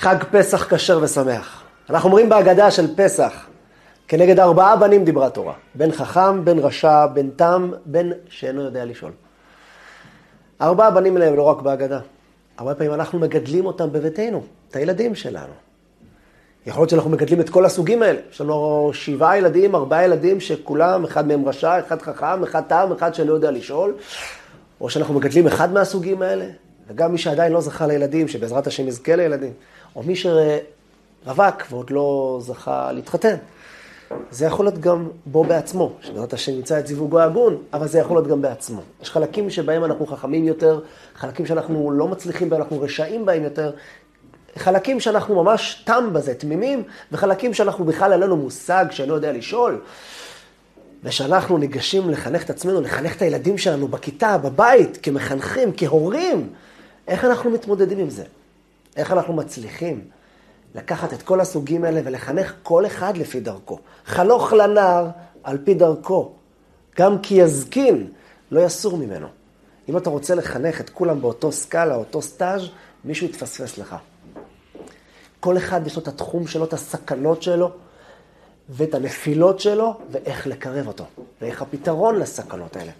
חג פסח כשר ושמח. אנחנו אומרים בהגדה של פסח, כנגד ארבעה בנים דיברה התורה. בן חכם, בן רשע, בן תם, בן שאינו יודע לשאול. ארבעה בנים האלה לא רק בהגדה. הרבה פעמים אנחנו מגדלים אותם בביתנו, את הילדים שלנו. יכול להיות שאנחנו מגדלים את כל הסוגים האלה. יש לנו שבעה ילדים, ארבעה ילדים, שכולם, אחד מהם רשע, אחד חכם, אחד תם, אחד שלא יודע לשאול. או שאנחנו מגדלים אחד מהסוגים האלה, וגם מי שעדיין לא זכה לילדים, שבעזרת השם יזכה לילדים, או מי שרווק ועוד לא זכה להתחתן. זה יכול להיות גם בו בעצמו, שבעזרת השם ימצא את זיווגו ההגון, אבל זה יכול להיות גם בעצמו. יש חלקים שבהם אנחנו חכמים יותר, חלקים שאנחנו לא מצליחים בהם, אנחנו רשעים בהם יותר, חלקים שאנחנו ממש תם בזה, תמימים, וחלקים שאנחנו בכלל אין לנו מושג שאני לא יודע לשאול. ושאנחנו ניגשים לחנך את עצמנו, לחנך את הילדים שלנו בכיתה, בבית, כמחנכים, כהורים, איך אנחנו מתמודדים עם זה? איך אנחנו מצליחים לקחת את כל הסוגים האלה ולחנך כל אחד לפי דרכו. חלוך לנער על פי דרכו. גם כי יזקין, לא יסור ממנו. אם אתה רוצה לחנך את כולם באותו סקאלה, אותו סטאז', מישהו יתפספס לך. כל אחד יש לו את התחום שלו, את הסכנות שלו, ואת הנפילות שלו, ואיך לקרב אותו, ואיך הפתרון לסכנות האלה.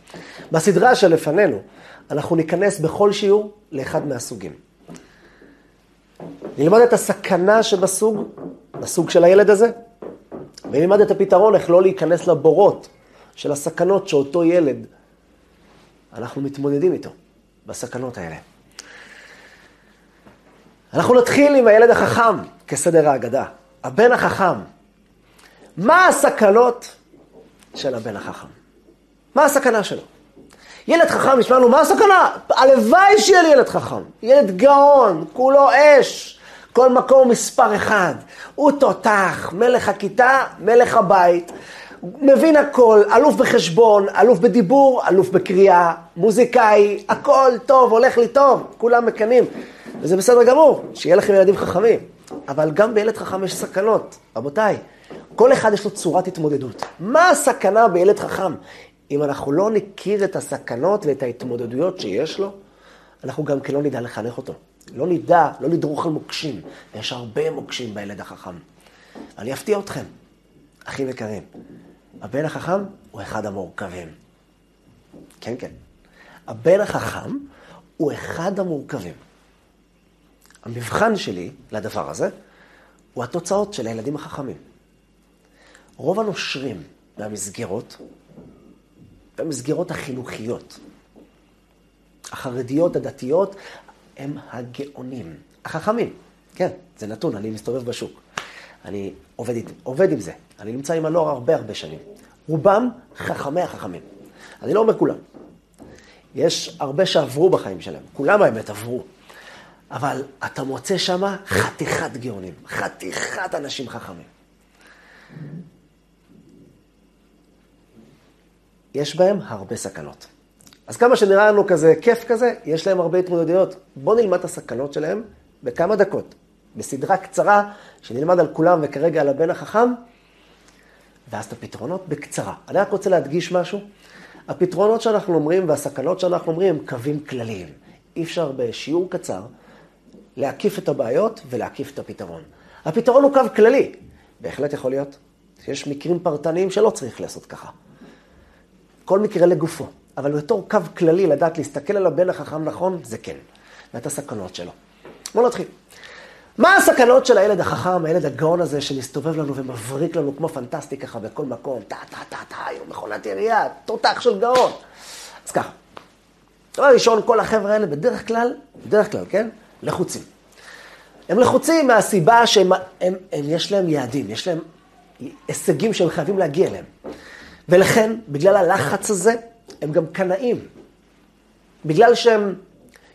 בסדרה שלפנינו, אנחנו ניכנס בכל שיעור לאחד מהסוגים. נלמד את הסכנה שבסוג, בסוג של הילד הזה, ונלמד את הפתרון איך לא להיכנס לבורות של הסכנות שאותו ילד, אנחנו מתמודדים איתו, בסכנות האלה. אנחנו נתחיל עם הילד החכם, כסדר ההגדה. הבן החכם. מה הסכנות של הבן החכם? מה הסכנה שלו? ילד חכם, נשמע לנו, מה הסכנה? הלוואי שיהיה לי ילד חכם. ילד גאון, כולו אש, כל מקום מספר אחד. הוא תותח, מלך הכיתה, מלך הבית. מבין הכל, אלוף בחשבון, אלוף בדיבור, אלוף בקריאה, מוזיקאי, הכל טוב, הולך לי טוב, כולם מקנאים. וזה בסדר גמור, שיהיה לכם ילדים חכמים. אבל גם בילד חכם יש סכנות. רבותיי, כל אחד יש לו צורת התמודדות. מה הסכנה בילד חכם? אם אנחנו לא נכיר את הסכנות ואת ההתמודדויות שיש לו, אנחנו גם כן לא נדע לחנך אותו. לא נדע, לא לדרוך על מוקשים. ויש הרבה מוקשים בילד החכם. אני אפתיע אתכם, אחים יקרים. הבן החכם הוא אחד המורכבים. כן, כן. הבן החכם הוא אחד המורכבים. המבחן שלי לדבר הזה הוא התוצאות של הילדים החכמים. רוב הנושרים מהמסגרות, והמסגרות החינוכיות, החרדיות, הדתיות, הם הגאונים, החכמים. כן, זה נתון, אני מסתובב בשוק. אני עובד, עובד עם זה. אני נמצא עם הנוער הרבה הרבה שנים. רובם חכמי החכמים. אני לא אומר כולם. יש הרבה שעברו בחיים שלהם. כולם האמת עברו. אבל אתה מוצא שם חתיכת גאונים, חתיכת אנשים חכמים. יש בהם הרבה סכנות. אז כמה שנראה לנו כזה כיף כזה, יש להם הרבה התמודדויות. בואו נלמד את הסכנות שלהם בכמה דקות, בסדרה קצרה, שנלמד על כולם וכרגע על הבן החכם, ואז את הפתרונות בקצרה. אני רק רוצה להדגיש משהו. הפתרונות שאנחנו אומרים והסכנות שאנחנו אומרים הם קווים כלליים. אי אפשר בשיעור קצר להקיף את הבעיות ולהקיף את הפתרון. הפתרון הוא קו כללי. בהחלט יכול להיות שיש מקרים פרטניים שלא צריך לעשות ככה. כל מקרה לגופו. אבל בתור קו כללי לדעת להסתכל על הבן החכם נכון, זה כן. ואת הסכנות שלו. בואו נתחיל. מה הסכנות של הילד החכם, הילד הגאון הזה שמסתובב לנו ומבריק לנו כמו פנטסטי ככה בכל מקום, טה טה טה טה, היום מכונת ירייה, תותח של גאון. אז ככה, דבר ראשון, כל החבר'ה האלה בדרך כלל, בדרך כלל, כן? לחוצים. הם לחוצים מהסיבה שהם, הם, הם, יש להם יעדים, יש להם הישגים שהם חייבים להגיע אליהם. ולכן, בגלל הלחץ הזה, הם גם קנאים. בגלל שהם,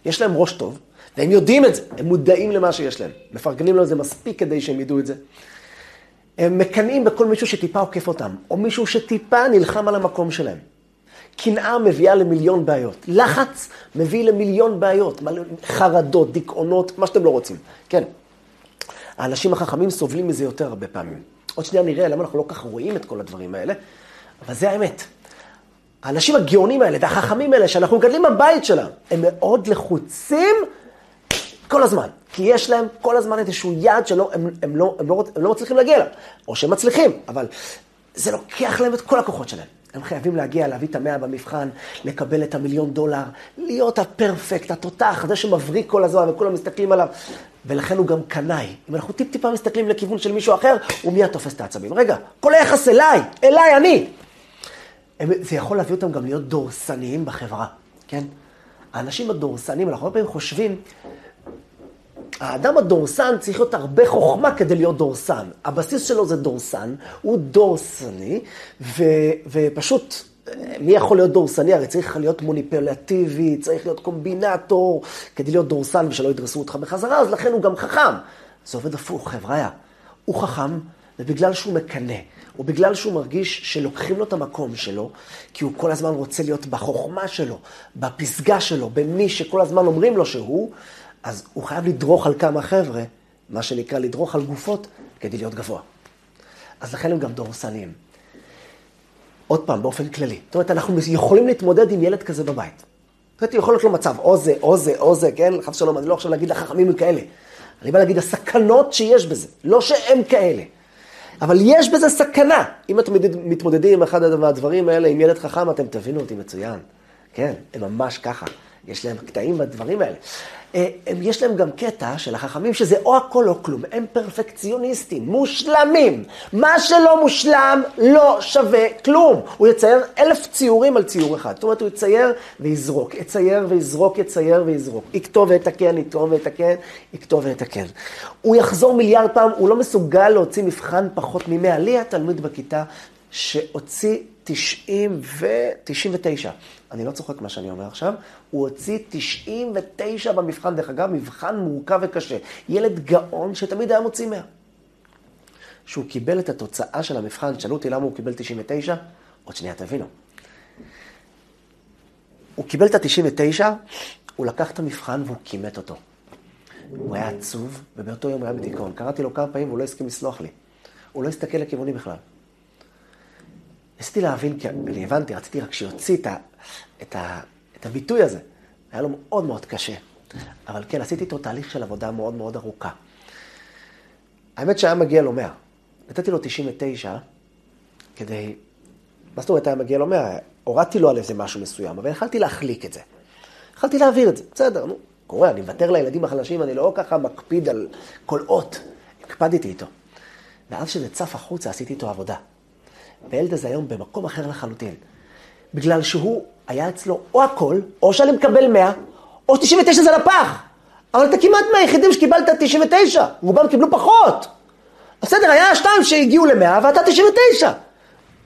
יש להם ראש טוב, והם יודעים את זה, הם מודעים למה שיש להם. מפרגנים לו זה מספיק כדי שהם ידעו את זה. הם מקנאים בכל מישהו שטיפה עוקף אותם, או מישהו שטיפה נלחם על המקום שלהם. קנאה מביאה למיליון בעיות. לחץ מביא למיליון בעיות. חרדות, דיכאונות, מה שאתם לא רוצים. כן. האנשים החכמים סובלים מזה יותר הרבה פעמים. עוד שנייה נראה למה אנחנו לא כך רואים את כל הדברים האלה, אבל זה האמת. האנשים הגאונים האלה והחכמים האלה שאנחנו מגדלים בבית שלהם, הם מאוד לחוצים כל הזמן. כי יש להם כל הזמן איזשהו יעד שלא, הם, הם, לא, הם, לא, הם לא מצליחים להגיע אליו. או שהם מצליחים, אבל זה לוקח להם את כל הכוחות שלהם. הם חייבים להגיע, להביא את המאה במבחן, לקבל את המיליון דולר, להיות הפרפקט, התותח, זה שמבריק כל הזמן וכולם מסתכלים עליו. ולכן הוא גם קנאי. אם אנחנו טיפ-טיפה מסתכלים לכיוון של מישהו אחר, הוא מיד תופס את העצבים. רגע, כל היחס אליי, אליי, אני. זה יכול להביא אותם גם להיות דורסניים בחברה, כן? האנשים הדורסניים, אנחנו הרבה פעמים חושבים, האדם הדורסן צריך להיות הרבה חוכמה כדי להיות דורסן. הבסיס שלו זה דורסן, הוא דורסני, ו, ופשוט, מי יכול להיות דורסני? הרי צריך להיות מוניפולטיבי, צריך להיות קומבינטור, כדי להיות דורסן ושלא ידרסו אותך בחזרה, אז לכן הוא גם חכם. זה עובד הפוך, חבריא. הוא חכם, ובגלל שהוא מקנא, או בגלל שהוא מרגיש שלוקחים לו את המקום שלו, כי הוא כל הזמן רוצה להיות בחוכמה שלו, בפסגה שלו, במי שכל הזמן אומרים לו שהוא, אז הוא חייב לדרוך על כמה חבר'ה, מה שנקרא לדרוך על גופות, כדי להיות גבוה. אז לכן הם גם דורסניים. עוד פעם, באופן כללי. זאת אומרת, אנחנו יכולים להתמודד עם ילד כזה בבית. זאת אומרת, יכול להיות לו מצב, או זה, או זה, או זה, כן? חס ושלום, אני לא עכשיו להגיד החכמים הם כאלה. אני בא להגיד הסכנות שיש בזה, לא שהם כאלה. אבל יש בזה סכנה. אם אתם מתמודדים עם אחד הדברים האלה, עם ילד חכם, אתם תבינו אותי מצוין. כן, הם ממש ככה. יש להם קטעים בדברים האלה. אה, יש להם גם קטע של החכמים שזה או הכל או כלום, הם פרפקציוניסטים, מושלמים. מה שלא מושלם לא שווה כלום. הוא יצייר אלף ציורים על ציור אחד. זאת אומרת, הוא יצייר ויזרוק, יצייר ויזרוק, יצייר ויזרוק. יכתוב ויתקן, יכתוב ויתקן, יכתוב ויתקן. הוא יחזור מיליארד פעם, הוא לא מסוגל להוציא מבחן פחות ממאה. לי התלמיד בכיתה שהוציא 90 ו-99. אני לא צוחק מה שאני אומר עכשיו, הוא הוציא 99 במבחן, דרך אגב, מבחן מורכב וקשה. ילד גאון שתמיד היה מוציא 100. כשהוא קיבל את התוצאה של המבחן, שאלו אותי למה הוא קיבל 99, עוד שנייה תבינו. הוא קיבל את ה-99, הוא לקח את המבחן והוא כימת אותו. הוא היה עצוב, ובאותו יום הוא היה בדיכאון. קראתי לו כמה פעמים והוא לא הסכים לסלוח לי. הוא לא הסתכל לכיווני בכלל. ניסיתי להבין, כי אני הבנתי, רציתי רק שיוציא את, ה, את, ה, את הביטוי הזה. היה לו מאוד מאוד קשה. אבל כן, עשיתי איתו תהליך של עבודה מאוד מאוד ארוכה. האמת שהיה מגיע לו 100. נתתי לו 99 כדי... מה זאת אומרת היה מגיע לו 100? הורדתי לו על איזה משהו מסוים, אבל יכלתי להחליק את זה. יכלתי להעביר את זה, בסדר, נו, קורה, אני מוותר לילדים החלשים, אני לא ככה מקפיד על כל אות. הקפדתי איתו. ואז כשזה צף החוצה, עשיתי איתו עבודה. והילד הזה היום במקום אחר לחלוטין. בגלל שהוא היה אצלו או הכל, או שאני מקבל 100, או 99 זה לפח. אבל אתה כמעט מהיחידים שקיבלת 99, רובם קיבלו פחות. בסדר, היה שתיים שהגיעו ל-100 ואתה 99.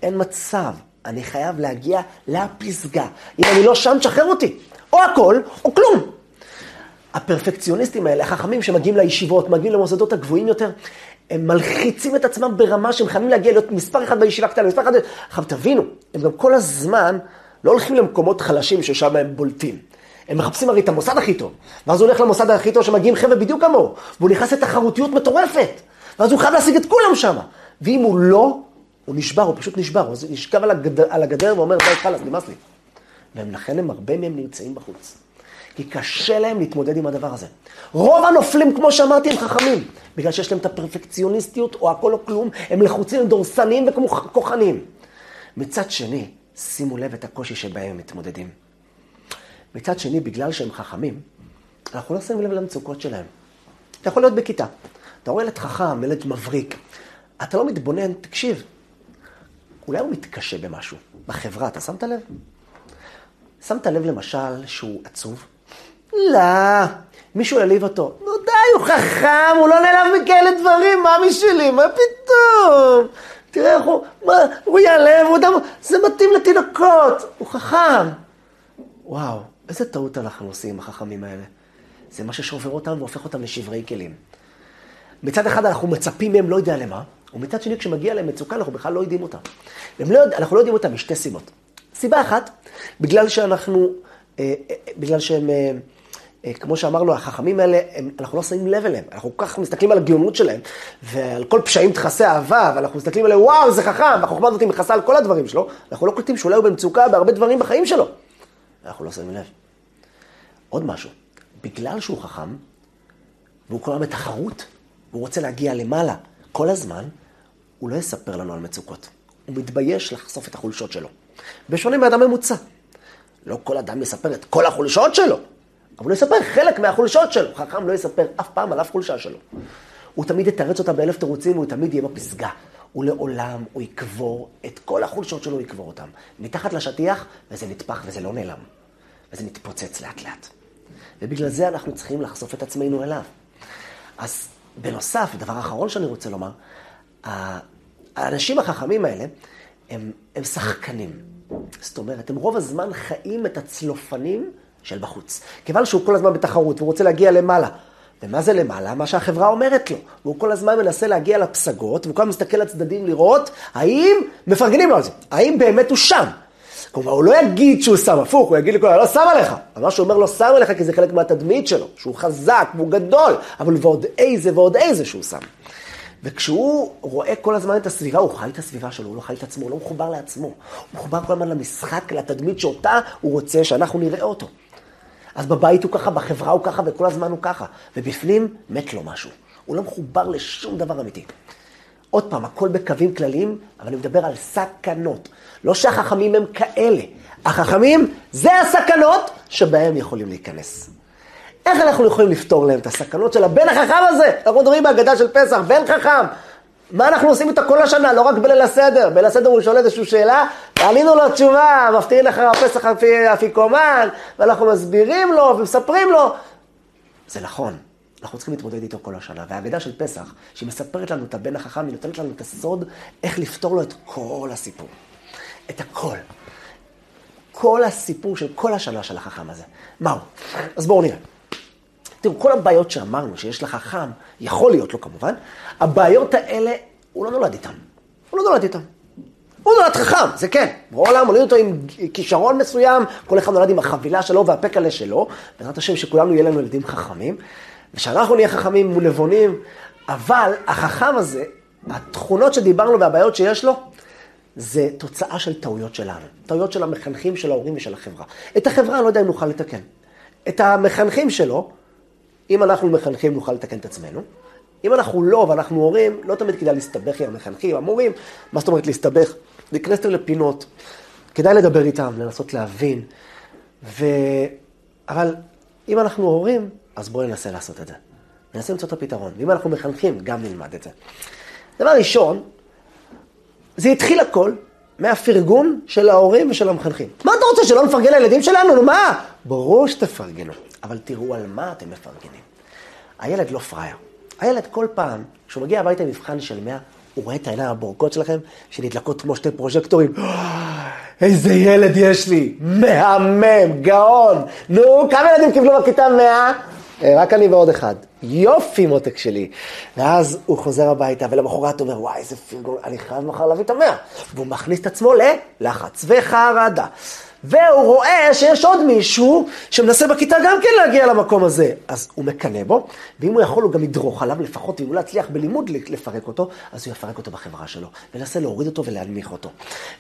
אין מצב, אני חייב להגיע לפסגה. אם אני לא שם, תשחרר אותי. או הכל, או כלום. הפרפקציוניסטים האלה, החכמים שמגיעים לישיבות, מגיעים למוסדות הגבוהים יותר, הם מלחיצים את עצמם ברמה שהם חייבים להגיע להיות מספר אחד בישיבה קטנה, מספר אחד... עכשיו תבינו, הם גם כל הזמן לא הולכים למקומות חלשים ששם הם בולטים. הם מחפשים הרי את המוסד הכי טוב, ואז הוא הולך למוסד הכי טוב שמגיעים חבר'ה בדיוק כמוהו, והוא נכנס לתחרותיות מטורפת, ואז הוא חייב להשיג את כולם שם. ואם הוא לא, הוא נשבר, הוא פשוט נשבר, הוא נשכב על הגדר, על הגדר ואומר, די חלאס, נמאס לי. ולכן הם, הרבה מהם נמצאים בחוץ. כי קשה להם להתמודד עם הדבר הזה. רוב הנופלים, כמו שאמרתי, הם חכמים, בגלל שיש להם את הפרפקציוניסטיות או הכל או כלום, הם לחוצים, הם דורסניים וכוחניים. מצד שני, שימו לב את הקושי שבהם הם מתמודדים. מצד שני, בגלל שהם חכמים, אנחנו לא שמים לב למצוקות שלהם. אתה יכול להיות בכיתה, אתה רואה ילד חכם, ילד מבריק, אתה לא מתבונן, תקשיב, אולי הוא מתקשה במשהו, בחברה, אתה שמת לב? שמת לב למשל שהוא עצוב? לא. מישהו העליב אותו. נו די, הוא חכם, הוא לא נעלב מכאלה דברים, מה משלי, מה פתאום? תראה איך הוא, מה, הוא יעלב, הוא יודע, זה מתאים לתינוקות, הוא חכם. וואו, איזה טעות אנחנו עושים, החכמים האלה. זה מה ששובר אותם והופך אותם לשברי כלים. מצד אחד אנחנו מצפים מהם לא יודע למה, ומצד שני כשמגיע להם מצוקה אנחנו בכלל לא יודעים אותם. לא, אנחנו לא יודעים אותם משתי סיבות. סיבה אחת, בגלל שאנחנו, אה, אה, בגלל שהם, אה, כמו שאמרנו, החכמים האלה, הם, אנחנו לא שמים לב אליהם. אנחנו כל כך מסתכלים על הגאונות שלהם, ועל כל פשעים תכסי אהבה, ואנחנו מסתכלים עליהם, וואו, זה חכם, והחוכמה הזאת מכסה על כל הדברים שלו. אנחנו לא קולטים שאולי הוא במצוקה בהרבה דברים בחיים שלו. אנחנו לא שמים לב. עוד משהו, בגלל שהוא חכם, והוא כל הזמן בתחרות, והוא רוצה להגיע למעלה כל הזמן, הוא לא יספר לנו על מצוקות. הוא מתבייש לחשוף את החולשות שלו. בשונה מאדם ממוצע. לא כל אדם יספר את כל החולשות שלו, אבל הוא יספר חלק מהחולשות שלו. חכם לא יספר אף פעם על אף חולשה שלו. הוא תמיד יתרץ אותה באלף תירוצים, והוא תמיד יהיה בפסגה. ולעולם הוא יקבור את כל החולשות שלו, הוא יקבור אותן. מתחת לשטיח, וזה נטפח וזה לא נעלם. וזה מתפוצץ לאט לאט. ובגלל זה אנחנו צריכים לחשוף את עצמנו אליו. אז בנוסף, דבר אחרון שאני רוצה לומר, האנשים החכמים האלה הם, הם שחקנים. זאת אומרת, הם רוב הזמן חיים את הצלופנים של בחוץ. כיוון שהוא כל הזמן בתחרות והוא רוצה להגיע למעלה. ומה זה למעלה? מה שהחברה אומרת לו. והוא כל הזמן מנסה להגיע לפסגות, והוא כל הזמן מסתכל לצדדים לראות האם מפרגנים לו על זה, האם באמת הוא שם. כלומר, הוא לא יגיד שהוא שם, הפוך, הוא יגיד לכולם, לא שם עליך. אבל מה שהוא אומר לא שם עליך, כי זה חלק מהתדמית שלו, שהוא חזק והוא גדול, אבל ועוד איזה ועוד איזה שהוא שם. וכשהוא רואה כל הזמן את הסביבה, הוא חי את הסביבה שלו, הוא לא חי את עצמו, הוא לא מחובר לעצמו. הוא מחובר כל הזמן למשחק, לתדמית שאותה הוא רוצה שאנחנו נראה אותו. אז בבית הוא ככה, בחברה הוא ככה, וכל הזמן הוא ככה. ובפנים מת לו משהו. הוא לא מחובר לשום דבר אמיתי. עוד פעם, הכל בקווים כלליים, אבל אני מדבר על סכנות. לא שהחכמים הם כאלה. החכמים זה הסכנות שבהם יכולים להיכנס. איך אנחנו יכולים לפתור להם את הסכנות של הבן החכם הזה? אנחנו מדברים בהגדה של פסח, בן חכם. מה אנחנו עושים איתו כל השנה? לא רק בליל הסדר. בליל הסדר הוא שואל איזושהי שאלה, ועלינו לו תשובה, מפתיעים אחר הפסח אפיקומן, ואנחנו מסבירים לו ומספרים לו. זה נכון, אנחנו צריכים להתמודד איתו כל השנה. והאגדה של פסח, שהיא מספרת לנו את הבן החכם, היא נותנת לנו את הסוד איך לפתור לו את כל הסיפור. את הכל. כל הסיפור של כל השנה של החכם הזה. מהו? אז בואו נראה. תראו, כל הבעיות שאמרנו שיש לחכם, יכול להיות לו כמובן, הבעיות האלה, הוא לא נולד איתן. הוא לא נולד איתן. הוא נולד חכם, זה כן. בעולם הוליד אותו עם כישרון מסוים, כל אחד נולד עם החבילה שלו והפקלה שלו. בעזרת השם שכולנו יהיה לנו ילדים חכמים, ושאנחנו נהיה חכמים ונבונים, אבל החכם הזה, התכונות שדיברנו והבעיות שיש לו, זה תוצאה של טעויות שלנו. טעויות של המחנכים, של ההורים ושל החברה. את החברה אני לא יודע אם נוכל לתקן. את המחנכים שלו, אם אנחנו מחנכים נוכל לתקן את עצמנו. אם אנחנו לא ואנחנו הורים, לא תמיד כדאי להסתבך עם המחנכים, המורים. מה זאת אומרת להסתבך? להיכנס להם לפינות. כדאי לדבר איתם, לנסות להבין. ו... אבל אם אנחנו הורים, אז בואו ננסה לעשות את זה. ננסה למצוא את הפתרון. ואם אנחנו מחנכים, גם נלמד את זה. דבר ראשון, זה התחיל הכל מהפרגון של ההורים ושל המחנכים. מה אתה רוצה, שלא נפרגן לילדים שלנו? נו מה? ברור שתפרגנו, אבל תראו על מה אתם מפרגנים. הילד לא פראייר. הילד כל פעם, כשהוא מגיע הביתה עם מבחן של 100, הוא רואה את העיניים הבורקות שלכם, שנדלקות כמו שתי פרוז'קטורים. איזה ילד יש לי, מהמם, גאון. נו, כמה ילדים קיבלו בכיתה 100? אה, רק אני ועוד אחד. יופי מותק שלי. ואז הוא חוזר הביתה, ולמחרת הוא אומר, וואי, איזה פרגון, אני חייב מחר להביא את המאה. והוא מכניס את עצמו ללחץ וחרדה. והוא רואה שיש עוד מישהו שמנסה בכיתה גם כן להגיע למקום הזה. אז הוא מקנא בו, ואם הוא יכול, הוא גם ידרוך עליו לפחות, אם הוא לא יצליח בלימוד לפרק אותו, אז הוא יפרק אותו בחברה שלו, וינסה להוריד אותו ולהנמיך אותו.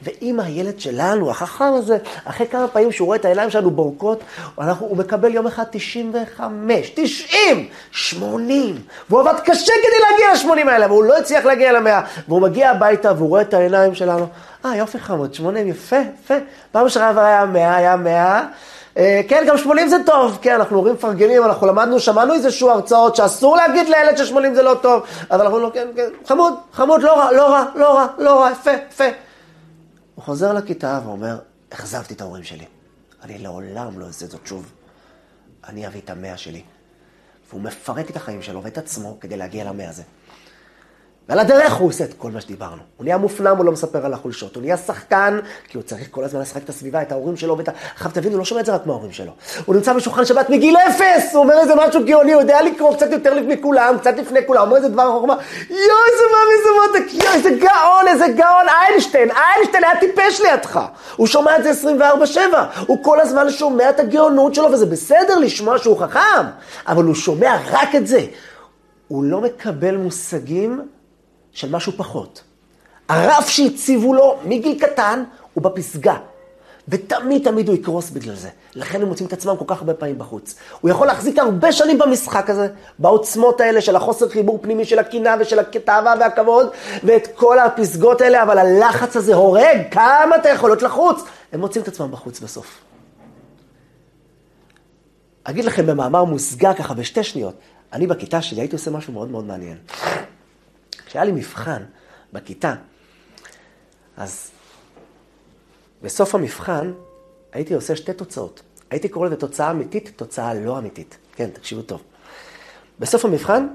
ואם הילד שלנו, החכם הזה, אחרי כמה פעמים שהוא רואה את העיניים שלנו בורקות, אנחנו, הוא מקבל יום אחד 95, 90, 80, והוא עבד קשה כדי להגיע ל-80 האלה, והוא לא הצליח להגיע ל-100, והוא מגיע הביתה והוא רואה את העיניים שלנו. אה, יופי חמוד, 80, יפה, יפה. פעם שעברה היה 100, היה 100. אה, כן, גם 80 זה טוב. כן, אנחנו הורים מפרגנים, אנחנו למדנו, שמענו איזשהו הרצאות שאסור להגיד לילד ש-80 זה לא טוב. אבל אנחנו לא, כן, כן, חמוד, חמוד, לא רע, לא רע, לא רע, לא רע, יפה, יפה. הוא חוזר לכיתה ואומר, אכזבתי את ההורים שלי. אני לעולם לא אעשה זאת שוב. אני אביא את המאה שלי. והוא מפרק את החיים שלו ואת עצמו כדי להגיע למאה הזה. ועל הדרך הוא עושה את כל מה שדיברנו. הוא נהיה מופנם, הוא לא מספר על החולשות. הוא נהיה שחקן, כי הוא צריך כל הזמן לשחק את הסביבה, את ההורים שלו ואת ה... עכשיו תבינו, הוא לא שומע את זה רק מההורים שלו. הוא נמצא בשולחן שבת מגיל אפס! הוא אומר איזה משהו גאוני, הוא יודע לקרוא קצת יותר לפני כולם, קצת לפני כולם, אומר איזה דבר חוכמה. יואו, איזה מאמי, איזה מותק, יואו, איזה גאון, איזה גאון, איינשטיין, איינשטיין היה טיפש לידך. הוא שומע את זה 24-7. הוא כל הזמן שומע את הגאונות שלו, וזה בסדר לשמוע שהוא חכם, אבל הוא שומע רק את זה. הוא לא מקבל מושגים של משהו פחות. הרף שהציבו לו מגיל קטן הוא בפסגה. ותמיד תמיד הוא יקרוס בגלל זה. לכן הם מוצאים את עצמם כל כך הרבה פעמים בחוץ. הוא יכול להחזיק הרבה שנים במשחק הזה, בעוצמות האלה של החוסר חיבור פנימי של הקנאה ושל התאווה והכבוד, ואת כל הפסגות האלה, אבל הלחץ הזה הורג, כמה אתה יכול להיות לחוץ? הם מוצאים את עצמם בחוץ בסוף. אגיד לכם במאמר מוסגר ככה בשתי שניות, אני בכיתה שלי הייתי עושה משהו מאוד מאוד מעניין. כשהיה לי מבחן בכיתה, אז בסוף המבחן הייתי עושה שתי תוצאות. הייתי קורא לזה תוצאה אמיתית, תוצאה לא אמיתית. כן, תקשיבו טוב. בסוף המבחן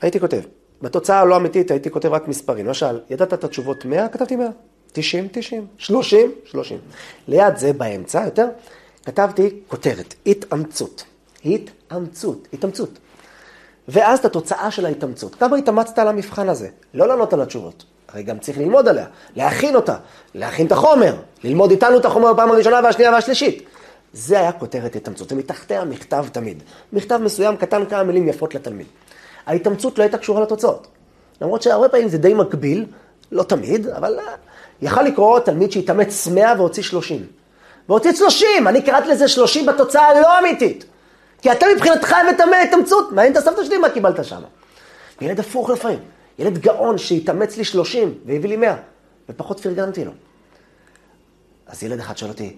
הייתי כותב, בתוצאה הלא אמיתית הייתי כותב רק מספרים. למשל, ידעת את התשובות 100? כתבתי 100. 90, 90. 30, 30. ליד זה, באמצע יותר, כתבתי כותרת, התאמצות. התאמצות, התאמצות. ואז את התוצאה של ההתאמצות. כמה התאמצת על המבחן הזה? לא לענות על התשובות. הרי גם צריך ללמוד עליה, להכין אותה, להכין את החומר, ללמוד איתנו את החומר בפעם הראשונה והשנייה והשלישית. זה היה כותרת התאמצות, ומתחתיה מכתב תמיד. מכתב מסוים קטן כמה מילים יפות לתלמיד. ההתאמצות לא הייתה קשורה לתוצאות. למרות שהרבה פעמים זה די מקביל, לא תמיד, אבל אה, יכל לקרוא תלמיד שהתאמץ 100 והוציא 30. והוציא 30, אני קראתי לזה 30 בתוצאה הלא אמיתית. כי אתה מבחינתך הבאת התאמצות, מעניין את הסבתא שלי מה קיבלת שם. ילד הפוך לפעמים. ילד גאון שהתאמץ לי 30 והביא לי 100, ופחות פרגנתי לו. אז ילד אחד שואל אותי,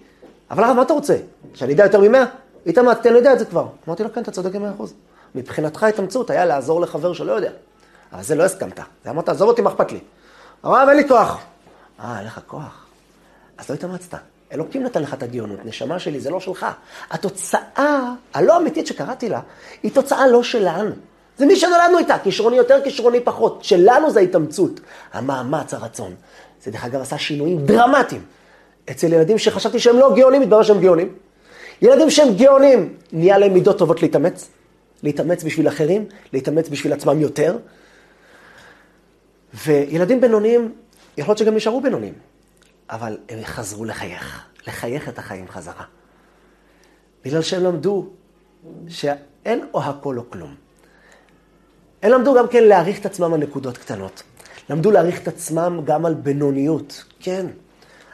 אבל הרב, מה אתה רוצה? שאני אדע יותר מ-100? התאמצתי, אני יודע את זה כבר. אמרתי לו, כן, אתה צודק במאה אחוז. מבחינתך התאמצות היה לעזור לחבר שלא יודע. אבל זה לא הסכמת. זה אמרת, עזוב אותי, מה אכפת לי? הרב, אין לי כוח. אה, אין לך כוח? אז לא התאמצת. אלוקים נתן לך את הגאונות, נשמה שלי, זה לא שלך. התוצאה הלא אמיתית שקראתי לה, היא תוצאה לא שלנו. זה מי שנולדנו איתה, כישרוני יותר, כישרוני פחות. שלנו זה ההתאמצות, המאמץ, הרצון. זה דרך אגב עשה שינויים דרמטיים. אצל ילדים שחשבתי שהם לא גאונים, מתברר שהם גאונים. ילדים שהם גאונים, נהיה להם מידות טובות להתאמץ. להתאמץ בשביל אחרים, להתאמץ בשביל עצמם יותר. וילדים בינוניים, יכול להיות שגם נשארו בינוניים, אבל הם חזרו לחייך, לחייך את החיים חזרה. בגלל שהם למדו שאין או הכל או כלום. הם למדו גם כן להעריך את עצמם על נקודות קטנות. למדו להעריך את עצמם גם על בינוניות. כן,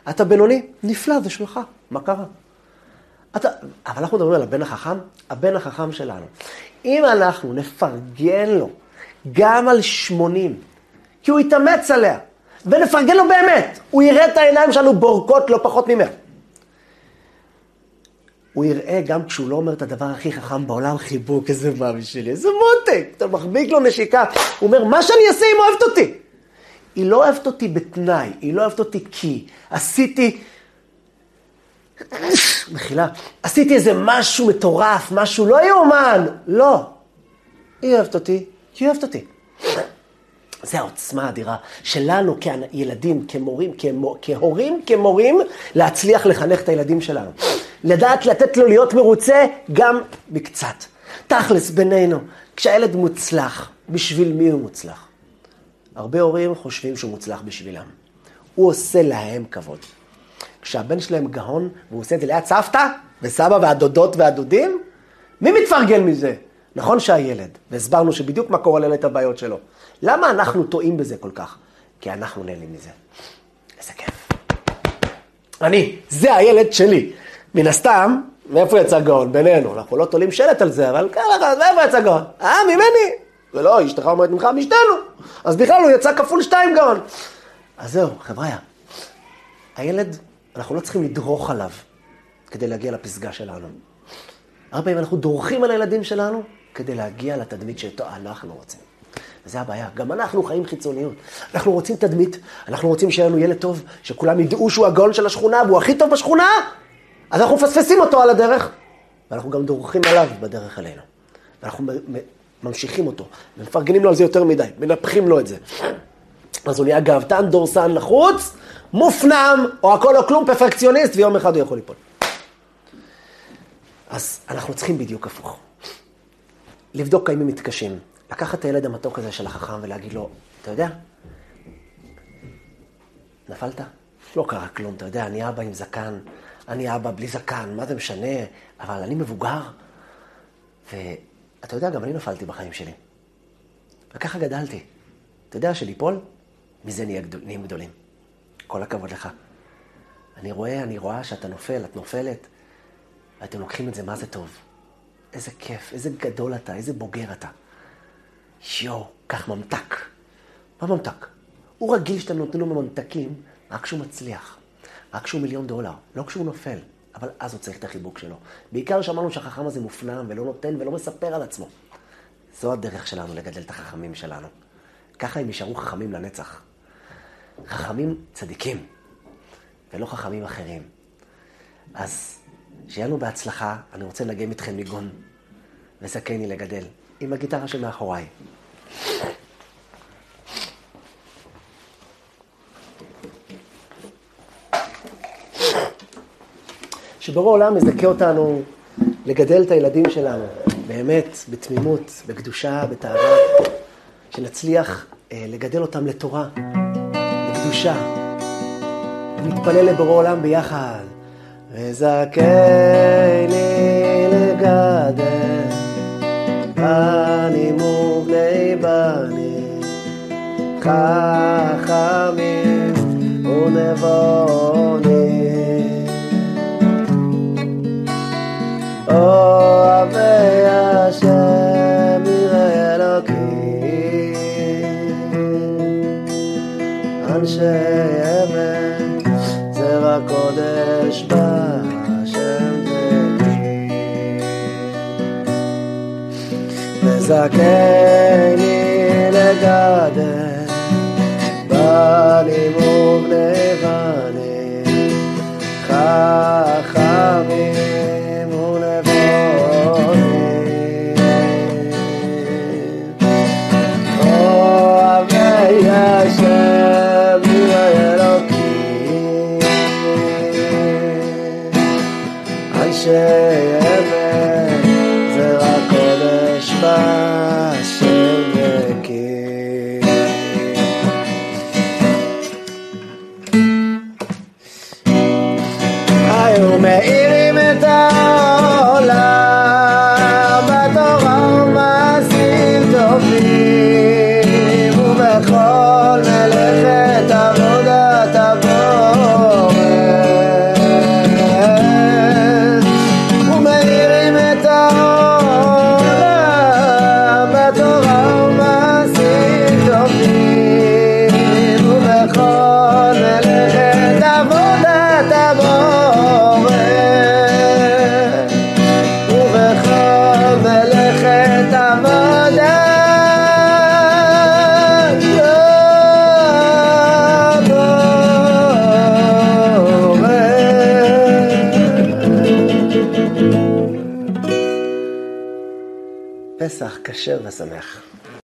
אתה בינוני, נפלא, זה שלך, מה קרה? אתה, אבל אנחנו מדברים על הבן החכם, הבן החכם שלנו. אם אנחנו נפרגן לו גם על 80, כי הוא יתאמץ עליה, ונפרגן לו באמת, הוא יראה את העיניים שלנו בורקות לא פחות ממך. הוא יראה גם כשהוא לא אומר את הדבר הכי חכם בעולם, חיבוק, איזה מה בשבילי, איזה מותק, אתה מחביק לו נשיקה. הוא אומר, מה שאני אעשה אם אוהבת אותי? היא לא אוהבת אותי בתנאי, היא לא אוהבת אותי כי עשיתי... מחילה, עשיתי איזה משהו מטורף, משהו לא יאומן. לא. היא אוהבת אותי, כי היא אוהבת אותי. זה העוצמה האדירה שלנו כילדים, כמורים, כמו, כהורים, כמורים, להצליח לחנך את הילדים שלנו. לדעת לתת לו להיות מרוצה גם בקצת. תכלס, בינינו, כשהילד מוצלח, בשביל מי הוא מוצלח? הרבה הורים חושבים שהוא מוצלח בשבילם. הוא עושה להם כבוד. כשהבן שלהם גאון, והוא עושה את זה ליד סבתא, וסבא והדודות והדודים, מי מתפרגן מזה? נכון שהילד, והסברנו שבדיוק מה קורה לילד הבעיות שלו. למה אנחנו טועים בזה כל כך? כי אנחנו נהנים מזה. איזה כיף. אני, זה הילד שלי. מן הסתם, מאיפה יצא גאון? בינינו. אנחנו לא תולים שלט על זה, אבל ככה, מאיפה יצא גאון? אה, ממני. ולא, אשתך אומרת ממך, משתנו. אז בכלל הוא יצא כפול שתיים גאון. אז זהו, חבריה. הילד, אנחנו לא צריכים לדרוך עליו כדי להגיע לפסגה שלנו. הרבה פעמים אנחנו דורכים על הילדים שלנו כדי להגיע לתדמית שאותו אנחנו רוצים. וזה הבעיה. גם אנחנו חיים חיצוניות. אנחנו רוצים תדמית, אנחנו רוצים שיהיה לנו ילד טוב, שכולם ידעו שהוא הגאון של השכונה והוא הכי טוב בשכונה, אז אנחנו מפספסים אותו על הדרך, ואנחנו גם דורכים עליו בדרך אלינו. ואנחנו ממשיכים אותו, ומפרגנים לו על זה יותר מדי, מנפחים לו את זה. אז הוא נהיה גאוותן, דורסן לחוץ, מופנם, או הכל או כלום, פרפקציוניסט, ויום אחד הוא יכול ליפול. אז אנחנו צריכים בדיוק הפוך. לבדוק האם הם מתקשים. לקחת את הילד המתוק הזה של החכם ולהגיד לו, אתה יודע, נפלת? לא קרה כלום, אתה יודע, אני אבא עם זקן, אני אבא בלי זקן, מה זה משנה? אבל אני מבוגר, ואתה יודע, גם אני נפלתי בחיים שלי. וככה גדלתי. אתה יודע שליפול, מזה נהיה גדול, נהיים גדולים. כל הכבוד לך. אני רואה, אני רואה שאתה נופל, את נופלת, ואתם לוקחים את זה, מה זה טוב. איזה כיף, איזה גדול אתה, איזה בוגר אתה. יואו, קח ממתק. מה ממתק? הוא רגיל שאתם נותנים לו ממתקים רק כשהוא מצליח, רק כשהוא מיליון דולר, לא כשהוא נופל. אבל אז הוא צריך את החיבוק שלו. בעיקר שמענו שהחכם הזה מופנם ולא נותן ולא מספר על עצמו. זו הדרך שלנו לגדל את החכמים שלנו. ככה הם יישארו חכמים לנצח. חכמים צדיקים, ולא חכמים אחרים. אז שיהיה לנו בהצלחה, אני רוצה לנגן איתכם ניגון, וזכני לגדל, עם הגיטרה שמאחוריי. שבורא עולם מזכה אותנו לגדל את הילדים שלנו, באמת, בתמימות, בקדושה, בתאווה, שנצליח אה, לגדל אותם לתורה, לקדושה. ונתפלל לבורא עולם ביחד. וזכני לגדל בנים ובני בנים, וזכני כשר ושמח.